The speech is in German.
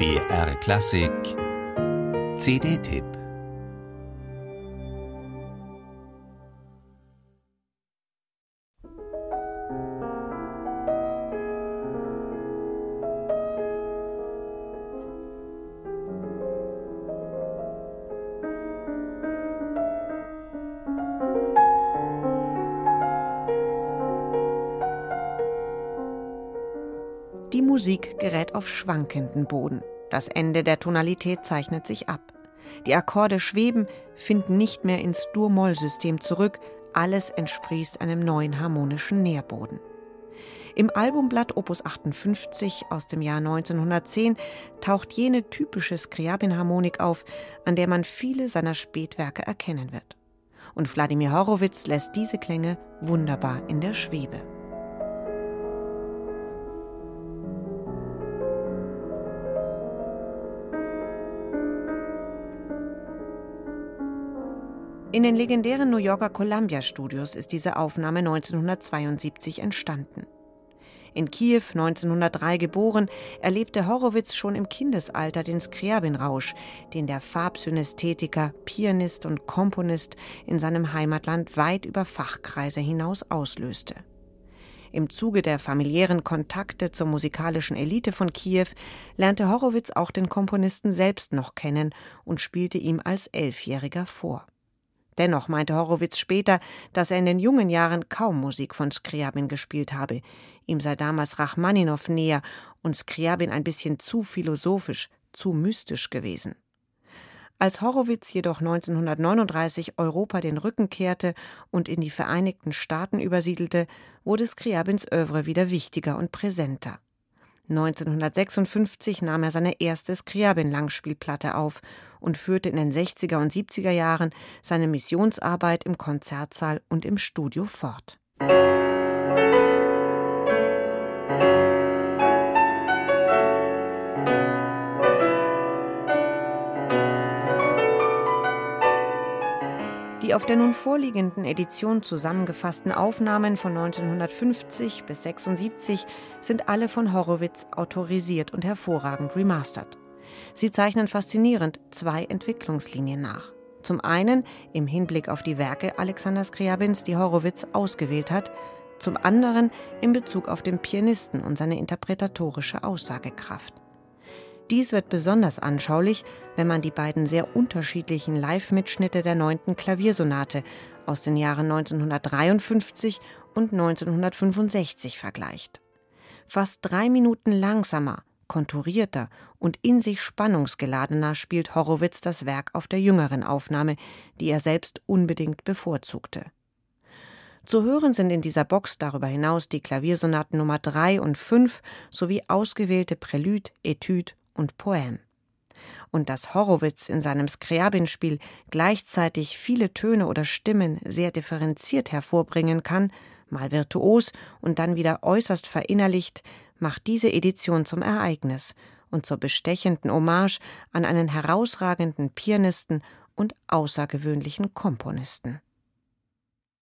BR Klassik CD-Tipp Die Musik gerät auf schwankenden Boden. Das Ende der Tonalität zeichnet sich ab. Die Akkorde schweben, finden nicht mehr ins Dur-Moll-System zurück, alles entsprießt einem neuen harmonischen Nährboden. Im Albumblatt Opus 58 aus dem Jahr 1910 taucht jene typische Skriabin-Harmonik auf, an der man viele seiner Spätwerke erkennen wird. Und Wladimir Horowitz lässt diese Klänge wunderbar in der Schwebe. In den legendären New Yorker Columbia Studios ist diese Aufnahme 1972 entstanden. In Kiew 1903 geboren, erlebte Horowitz schon im Kindesalter den Skriabin-Rausch, den der Farbsynästhetiker, Pianist und Komponist in seinem Heimatland weit über Fachkreise hinaus auslöste. Im Zuge der familiären Kontakte zur musikalischen Elite von Kiew lernte Horowitz auch den Komponisten selbst noch kennen und spielte ihm als Elfjähriger vor. Dennoch meinte Horowitz später, dass er in den jungen Jahren kaum Musik von Skriabin gespielt habe. Ihm sei damals Rachmaninow näher und Skriabin ein bisschen zu philosophisch, zu mystisch gewesen. Als Horowitz jedoch 1939 Europa den Rücken kehrte und in die Vereinigten Staaten übersiedelte, wurde Skriabins Övre wieder wichtiger und präsenter. 1956 nahm er seine erste Skriabin-Langspielplatte auf und führte in den 60er und 70er Jahren seine Missionsarbeit im Konzertsaal und im Studio fort. Die auf der nun vorliegenden Edition zusammengefassten Aufnahmen von 1950 bis 76 sind alle von Horowitz autorisiert und hervorragend remastert. Sie zeichnen faszinierend zwei Entwicklungslinien nach. Zum einen im Hinblick auf die Werke Alexander Skriabins, die Horowitz ausgewählt hat, zum anderen in Bezug auf den Pianisten und seine interpretatorische Aussagekraft. Dies wird besonders anschaulich, wenn man die beiden sehr unterschiedlichen Live-Mitschnitte der neunten Klaviersonate aus den Jahren 1953 und 1965 vergleicht. Fast drei Minuten langsamer, konturierter und in sich spannungsgeladener spielt Horowitz das Werk auf der jüngeren Aufnahme, die er selbst unbedingt bevorzugte. Zu hören sind in dieser Box darüber hinaus die Klaviersonaten Nummer 3 und 5 sowie ausgewählte Prälude, Etüde und Poem. Und dass Horowitz in seinem Skriabin-Spiel gleichzeitig viele Töne oder Stimmen sehr differenziert hervorbringen kann, mal virtuos und dann wieder äußerst verinnerlicht, macht diese Edition zum Ereignis und zur bestechenden Hommage an einen herausragenden Pianisten und außergewöhnlichen Komponisten.